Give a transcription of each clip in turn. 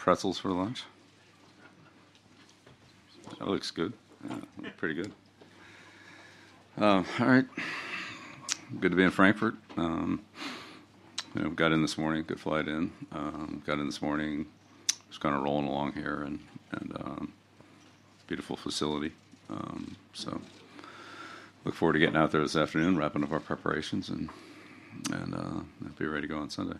pretzels for lunch. That looks good. Yeah, pretty good. Um, all right. Good to be in Frankfurt. Um, you know, got in this morning. Good flight in. Um, got in this morning. Just kind of rolling along here, and and um, beautiful facility. Um, so look forward to getting out there this afternoon, wrapping up our preparations, and and uh, be ready to go on Sunday.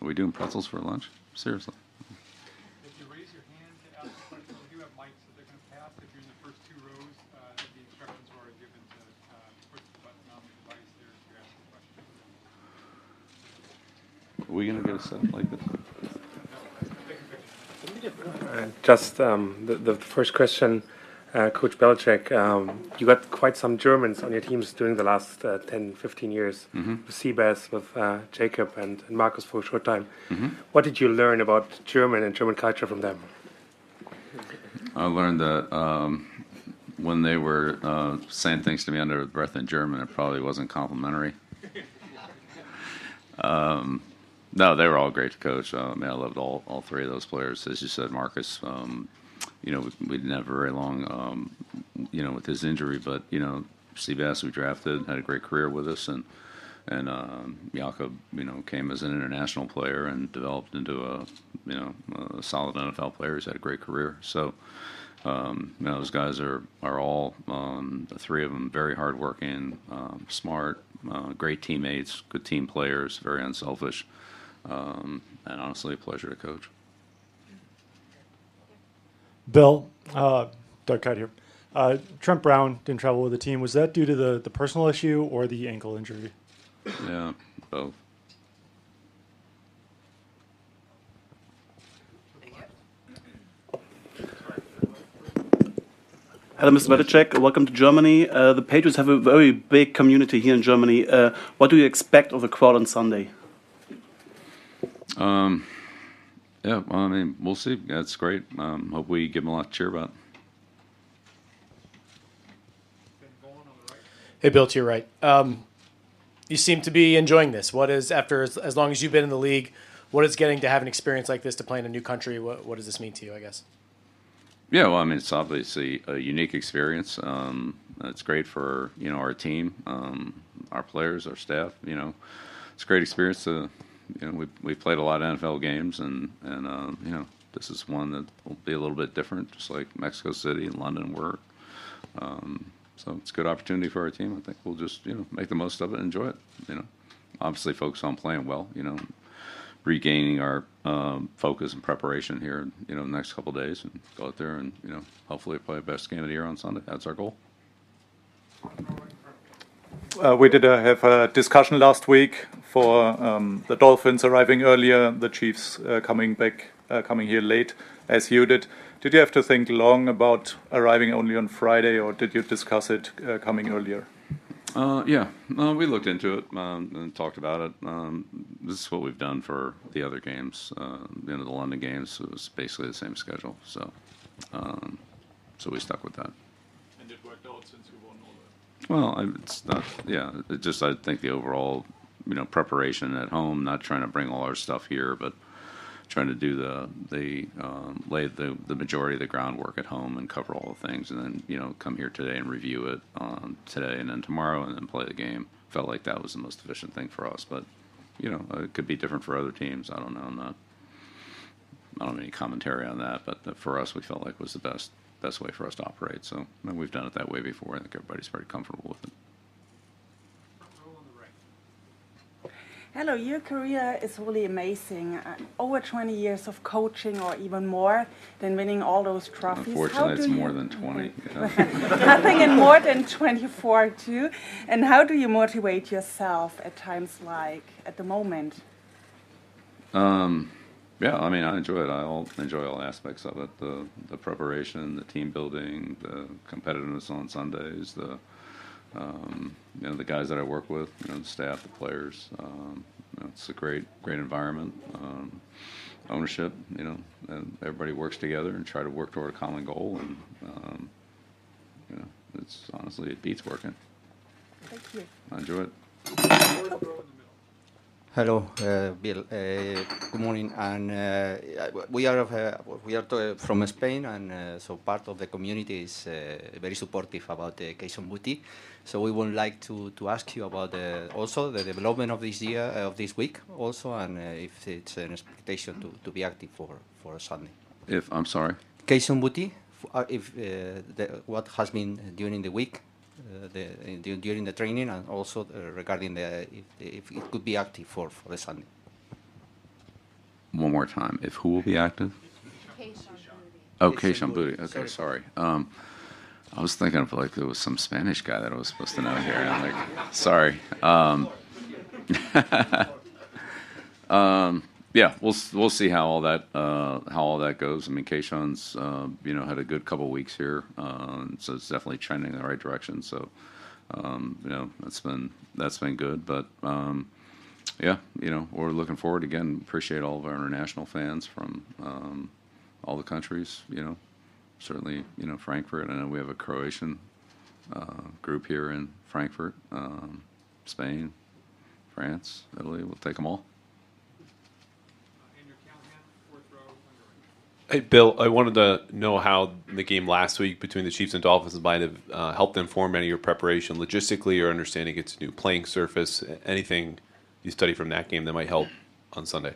Are we doing pretzels for lunch? Seriously? If you raise your hand to ask a question, we do have mics that they're going to pass. If you're in the first two rows, uh, the instructions were given to uh, push the button on the device there to ask the question. Are we gonna get a setup like this? Uh, Just um, the, the first question, uh, Coach Belichick, um, you got quite some Germans on your teams during the last uh, 10, 15 years, with Seabass, with uh, Jakob and, and Markus for a short time. What did you learn about German and German culture from them? I learned that um, when they were uh, saying things to me under breath in German, it probably wasn't complimentary. Um, no, they were all great to coach. Uh, I mean, I loved all, all three of those players. As you said, Markus, um, you know, we, didn't have very long, um, you know, with his injury, but, you know, Seabass, we drafted, had a great career with us, and and um, Jakob, you know, came as an international player and developed into a, you know, a solid NFL player. He's had a great career. So, um, you know, those guys are are all um, the three of them very hardworking, um, smart, uh, great teammates, good team players, very unselfish, um, and honestly, a pleasure to coach. Bill, uh, Doug Kyed here. Uh, Trent Brown didn't travel with the team. Was that due to the, the personal issue or the ankle injury? Yeah, both. Hello, Mr. Belichick. Welcome to Germany. Uh, the Patriots have a very big community here in Germany. Uh, what do you expect of the crowd on Sunday? Um, yeah, well, I mean, we'll see. That's great. Um, hope we give them a lot to cheer about. Then going on the right. Hey, Bill, to your right. Um, you seem to be enjoying this. What is after as, as long as you've been in the league? What is getting to have an experience like this to play in a new country? What, what does this mean to you? I guess. Yeah, well, I mean, it's obviously a unique experience. Um, it's great for you know our team, um, our players, our staff. You know, it's a great experience to you know we we've played a lot of NFL games, and and uh, you know this is one that will be a little bit different, just like Mexico City and London were. Um, so it's a good opportunity for our team. I think we'll just you know make the most of it, and enjoy it. You know, obviously focus on playing well. You know, regaining our um, focus and preparation here, you know, the next couple of days, and go out there and you know, hopefully play the best game of the year on Sunday. That's our goal. Uh, we did uh, have a discussion last week for um, the Dolphins arriving earlier, the Chiefs uh, coming back, uh, coming here late, as you did. Did you have to think long about arriving only on Friday, or did you discuss it uh, coming earlier? Uh, yeah, uh, we looked into it um, and talked about it. Um, this is what we've done for the other games. Uh, you know, the London games it was basically the same schedule, so um, so we stuck with that. And it worked out since you won all the. Well, I- it's not. Yeah, it just I think the overall, you know, preparation at home, not trying to bring all our stuff here, but trying to do the the um, lay the the majority of the groundwork at home and cover all the things, and then you know come here today and review it um, today and then tomorrow, and then play the game. Felt like that was the most efficient thing for us, but you know it could be different for other teams. I don't know. I'm not. I don't have any commentary on that, but for us, we felt like was the best best way for us to operate. So I mean, we've done it that way before. I think everybody's pretty comfortable with it. Front row on the right. Hello, your career is really amazing. Uh, over 20 years of coaching, or even more than winning all those trophies. How Unfortunately, it's more than 20. you know. I think in more than 24 too. And how do you motivate yourself at times like at the moment? Um, yeah, I mean, I enjoy it. I all enjoy all aspects of it: the the preparation, the team building, the competitiveness on Sundays, the um, you know the guys that I work with, you know the staff, the players. Um, you know, it's a great great environment. Um, ownership, you know, and everybody works together and try to work toward a common goal. And um, you know, it's honestly it beats working. Thank you. I enjoy it. Fourth row in the middle. Hello, uh, Bill. Uh, good morning. And uh, we are uh, we are to, from Spain, and uh, so part of the community is uh, very supportive about the Kayson Boutte. So we would like to, to ask you about also the development of this year of this week also, and if it's an expectation to, to be active for for Sunday. If I'm sorry, Kayson Boutte, if the, what has been during the week uh, the, during the training and also uh, regarding the if, if, it could be active for, for the Sunday. One more time. If who will be active? Oh, Kayshon Boutte. Okay, sorry. sorry. Um, I was thinking of like there was some Spanish guy that I was supposed to know here. And I'm like, sorry. Um, um, yeah, we'll we'll see how all that uh, how all that goes. I mean, Kayshon's uh, you know had a good couple weeks here, uh, so it's definitely trending in the right direction. So um, you know that's been that's been good. But um, yeah, you know we're looking forward again. Appreciate all of our international fans from um, all the countries. You know, certainly you know Frankfurt. I know we have a Croatian uh, group here in Frankfurt, um, Spain, France, Italy. We'll take them all. Hey, Bill, I wanted to know how the game last week between the Chiefs and Dolphins might have uh, helped inform any of your preparation logistically or understanding its new playing surface. Anything you study from that game that might help on Sunday?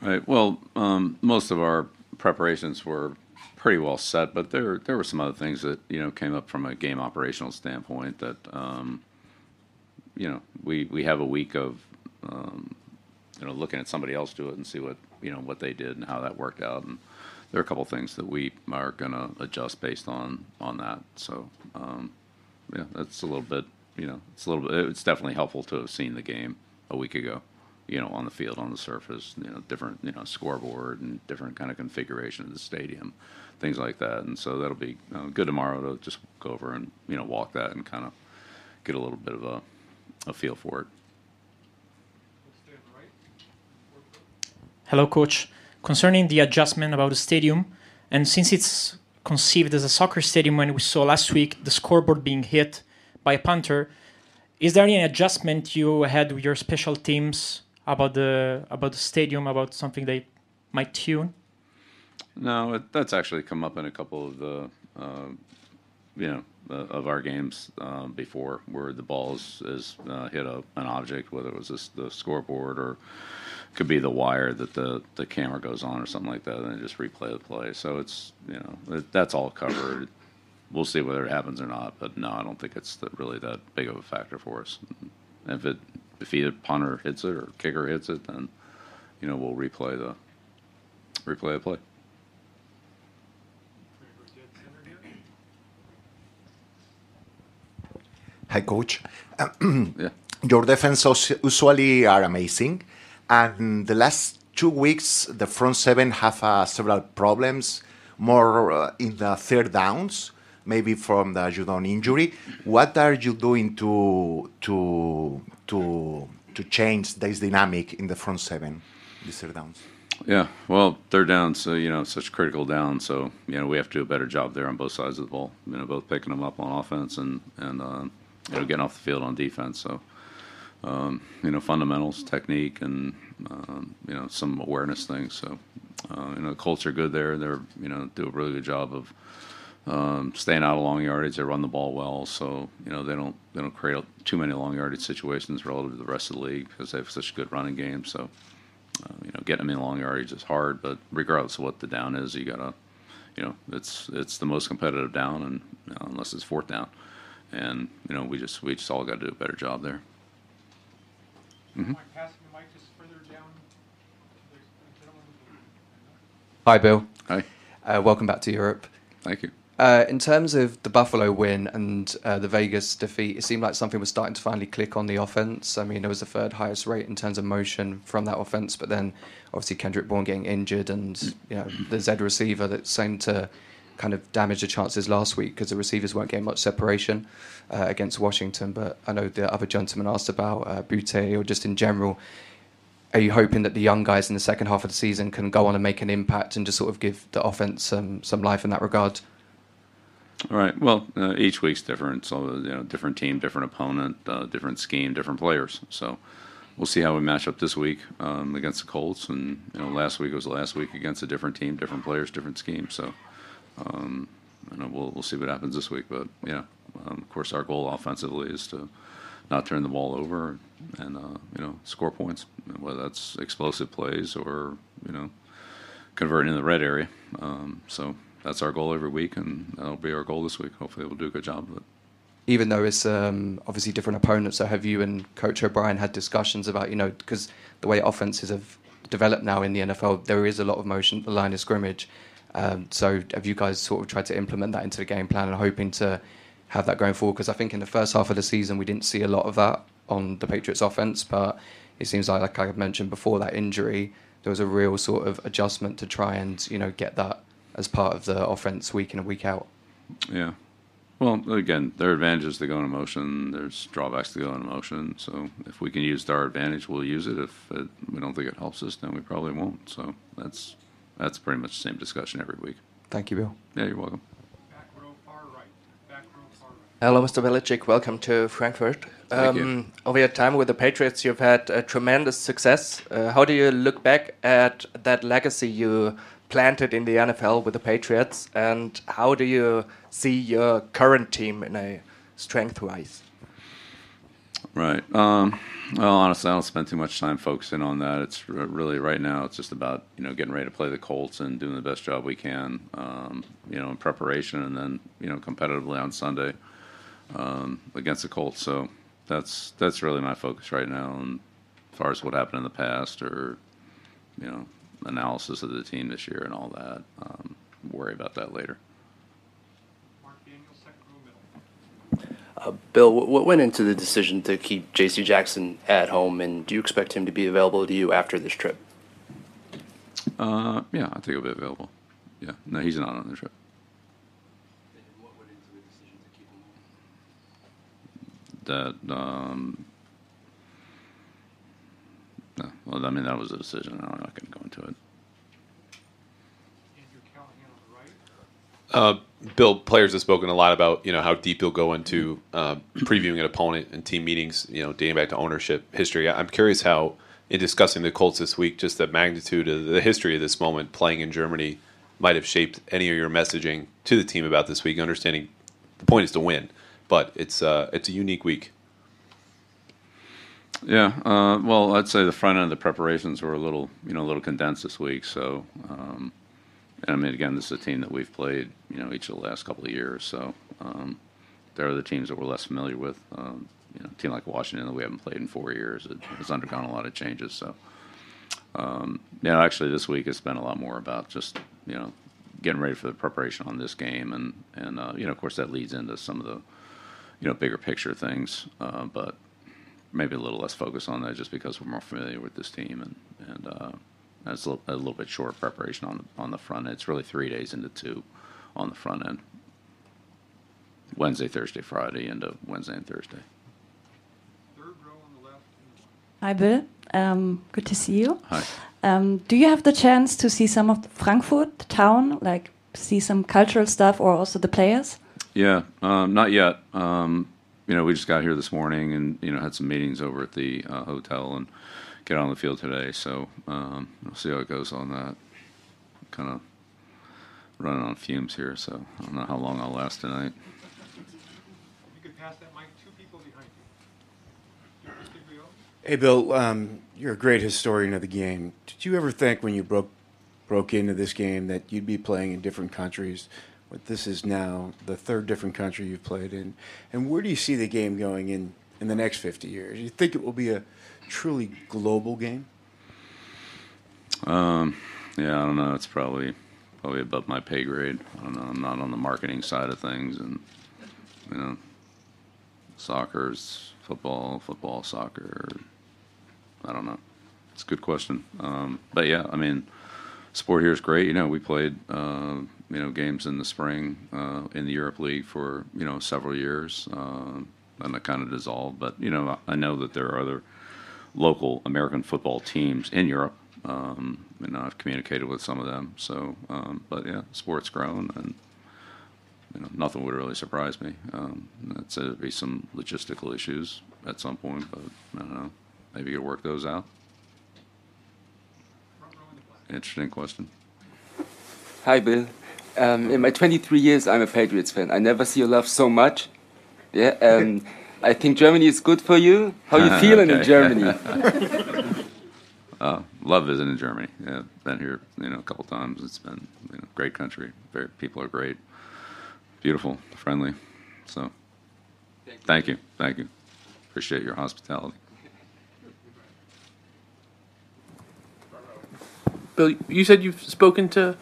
Right. Well, um, most of our preparations were pretty well set, but there there were some other things that you know came up from a game operational standpoint that um, you know we we have a week of um, you know looking at somebody else do it and see what you know what they did and how that worked out. And there are a couple of things that we are going to adjust based on on that. So um, yeah, that's a little bit. You know, it's a little bit. It's definitely helpful to have seen the game a week ago. You know, on the field, on the surface, you know, different, you know, scoreboard and different kind of configuration of the stadium, things like that. And so that'll be uh, good tomorrow to just go over and you know walk that and kind of get a little bit of a, a feel for it. Hello, coach. Concerning the adjustment about the stadium, and since it's conceived as a soccer stadium, when we saw last week the scoreboard being hit by a punter, is there any adjustment you had with your special teams about the about the stadium, about something they might tune? No, it, that's actually come up in a couple of the, uh, you know, uh, of our games uh, before, where the balls is uh, hit a, an object, whether it was this, the scoreboard or could be the wire that the, the camera goes on or something like that, and then just replay the play. So it's you know it, that's all covered. We'll see whether it happens or not, but no, I don't think it's the, really that big of a factor for us. if it if either punter hits it or kicker hits it, then you know we'll replay the replay the play. Hi, coach. yeah. Your defense usually are amazing. And the last two weeks, the front seven have uh, several problems, more uh, in the third downs, maybe from the Judon injury. What are you doing to to to to change this dynamic in the front seven, the third downs? Yeah, well, third downs, so, you know, such critical down. So, you know, we have to do a better job there on both sides of the ball. You know, both picking them up on offense and and uh, you know getting off the field on defense. So, um, you know, fundamentals, technique, and um, you know some awareness things. So, uh, you know, the Colts are good there. They're you know do a really good job of um, staying out of long yardage. They run the ball well, so you know they don't they don't create too many long yardage situations relative to the rest of the league because they have such a good running game. So, uh, you know, getting them in long yardage is hard, but regardless of what the down is, you gotta, you know, it's it's the most competitive down, and you know, unless it's fourth down, and you know we just we just all got to do a better job there. Mm-hmm. Hi, Bill. Hi. Uh, welcome back to Europe. Thank you. Uh, in terms of the Buffalo win and uh, the Vegas defeat, it seemed like something was starting to finally click on the offense. I mean, it was the third highest rate in terms of motion from that offense, but then obviously Kendrick Bourne getting injured and you know the Z receiver that seemed to kind of damage the chances last week because the receivers weren't getting much separation uh, against Washington. But I know the other gentleman asked about uh, Boutte or just in general. Are you hoping that the young guys in the second half of the season can go on and make an impact and just sort of give the offense um, some life in that regard? All right. Well, uh, each week's different. So you know, different team, different opponent, uh, different scheme, different players. So we'll see how we match up this week um, against the Colts. And you know, last week was last week against a different team, different players, different scheme. So, um, know, we'll we'll see what happens this week. But yeah, um, of course, our goal offensively is to not turn the ball over and uh, you know score points, whether that's explosive plays or you know converting in the red area. Um, so that's our goal every week, and that'll be our goal this week. Hopefully, we'll do a good job of it even though it's um, obviously different opponents, so have you and Coach O'Brien had discussions about, you know, because the way offenses have developed now in the NFL, there is a lot of motion the line of scrimmage. Um, so have you guys sort of tried to implement that into the game plan and hoping to have that going forward? Because I think in the first half of the season we didn't see a lot of that on the Patriots offense, but it seems like, like I mentioned before, that injury, there was a real sort of adjustment to try and, you know, get that as part of the offense week in and week out. Yeah, well, again, there are advantages to going in motion. There's drawbacks to going in motion. So if we can use our advantage, we'll use it. If it, we don't think it helps us, then we probably won't. So that's that's pretty much the same discussion every week. Thank you, Bill. Yeah, you're welcome. Back row, far right. Back row, far right. Hello, Mr. Belichick. Welcome to Frankfurt. Thank Um, you. over your time with the Patriots, you've had a tremendous success. Uh, how do you look back at that legacy you planted in the NFL with the Patriots, and how do you see your current team in a strength-wise? Right. Um, well, honestly, I don't spend too much time focusing on that. It's really right now. It's just about you know getting ready to play the Colts and doing the best job we can. Um, you know, in preparation, and then you know competitively on Sunday um, against the Colts. So that's that's really my focus right now. And as far as what happened in the past, or you know, analysis of the team this year and all that, um, worry about that later. Mark Daniels, second row middle. Uh, Bill, what went into the decision to keep J.C. Jackson at home, and do you expect him to be available to you after this trip? Uh, yeah, I think he'll be available. Yeah, no, he's not on the trip. That um, no, well, I mean that was a decision. I'm not going to go into it. Andrew Callahan on the right. Uh, Bill, players have spoken a lot about you know how deep you'll go into uh, previewing an opponent and team meetings. You know, dating back to ownership history. I'm curious how, in discussing the Colts this week, just the magnitude of the history of this moment playing in Germany might have shaped any of your messaging to the team about this week. Understanding the point is to win, but it's uh, it's a unique week. Yeah, uh, well, I'd say the front end of the preparations were a little, you know, a little condensed this week. So, um, and I mean, again, this is a team that we've played, you know, each of the last couple of years. So, um, there are the teams that we're less familiar with. Um, you know, a team like Washington that we haven't played in four years it has undergone a lot of changes. So, um, yeah, actually, this week has been a lot more about just, you know, getting ready for the preparation on this game, and and uh, you know, of course, that leads into some of the, you know, bigger picture things. Uh, but maybe a little less focus on that just because we're more familiar with this team and and uh, it's a little, a little bit short preparation on the on the front end. It's really three days into two on the front end. Wednesday, Thursday, Friday into Wednesday and Thursday. Third row on the left. and the right. Hi, Bill. Um, good to see you. Hi. Um, do you have the chance to see some of Frankfurt the town, like see some cultural stuff, or also the players? Yeah, um, not yet. Um, you know, we just got here this morning and you know had some meetings over at the uh, hotel and get on the field today. So um, we'll see how it goes on that. Kind of running on fumes here, so I don't know how long I'll last tonight. You could pass that mic two people behind you. Hey, Bill, um, you're a great historian of the game. Did you ever think when you broke broke into this game that you'd be playing in different countries? But this is now the third different country you've played in. And where do you see the game going in, in the next 50 years? You think it will be a truly global game? Um, yeah, I don't know. It's probably probably above my pay grade. I don't know. I'm not on the marketing side of things, and you know, soccer's football, football, soccer. I don't know. It's a good question. Um, but yeah, I mean, sport here is great. You know, we played uh, you know games in the spring uh, in the Europe League for you know several years, uh, and that kind of dissolved. But you know, I know that there are other local American football teams in Europe. Um, and I've communicated with some of them. So, um, but yeah, sport's grown, and you know, nothing would really surprise me. Um, there'd be some logistical issues at some point, but I don't know. maybe you could work those out. Interesting question. Hi, Bill. Um, in my 23 years, I'm a Patriots fan. I never see you laugh so much. Yeah. I think Germany is good for you. How are you feeling in Germany? uh, love visiting Germany. Yeah, been here, you know, a couple times. It's been, you know, great country. Very people are great, beautiful, friendly. So, thank you, thank you. Appreciate your hospitality. Bill, you said you've spoken to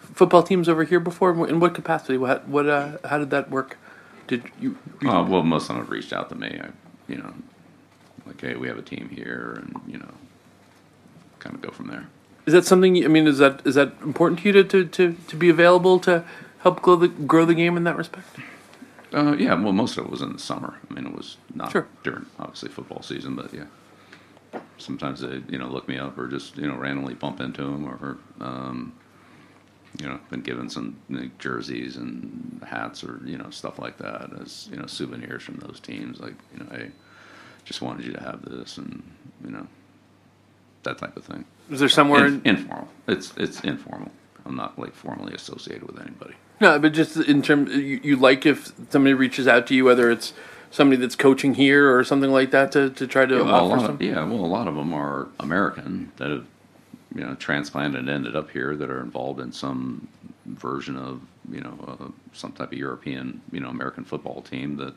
football teams over here before. In what capacity? What? What? Uh, how did that work? Did you? Uh, well, most of them have reached out to me. I, you know, like, hey, we have a team here, and you know, kind of go from there. Is that something? you- I mean, is that is that important to you to to, to, to be available to help grow the grow the game in that respect? Uh, yeah, well, most of it was in the summer. I mean, it was not Sure. during obviously football season, but yeah. Sometimes they, you know, look me up or just you know randomly bump into them or, um, you know, been given some like, jerseys and hats or you know stuff like that as you know souvenirs from those teams. Like you know, hey, just wanted you to have this and you know that type of thing. Is there somewhere In- in- informal? It's it's informal. I'm not like formally associated with anybody. No, but just in terms, you, you like if somebody reaches out to you, whether it's somebody that's coaching here or something like that, to, to try to Yeah, well, a offer lot some. of, yeah, well, a lot of them are American that have, you know, transplanted and ended up here that are involved in some version of, you know, uh, some type of European, you know, American football team that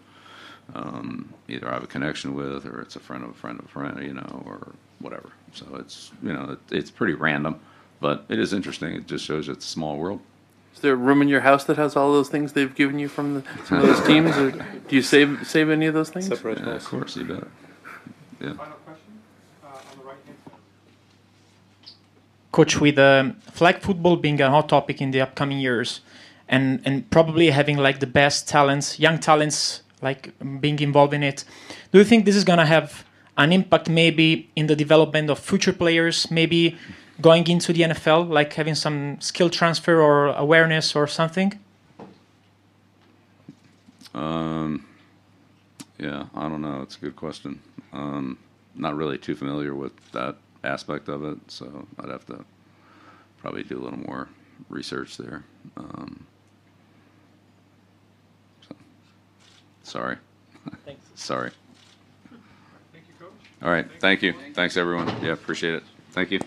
um, either I have a connection with or it's a friend of a friend of a friend, you know, or whatever. So it's, you know, it, it's pretty random, but it is interesting. It just shows it's a small world. Is there a room in your house that has all those things they've given you from the, some of those teams, or do you save save any of those things? Yeah, of course, you bet. Yeah. Coach, with um, flag football being a hot topic in the upcoming years, and and probably having like the best talents, young talents, like being involved in it, do you think this is gonna have an impact maybe in the development of future players, maybe going into the NFL, like having some skill transfer or awareness or something? Um, yeah, I don't know. It's a good question. Um, not really too familiar with that aspect of it, so I'd have to probably do a little more research there. Um, so, sorry. Thanks. sorry. All right. Thank you. Thanks, everyone. Yeah, appreciate it. Thank you.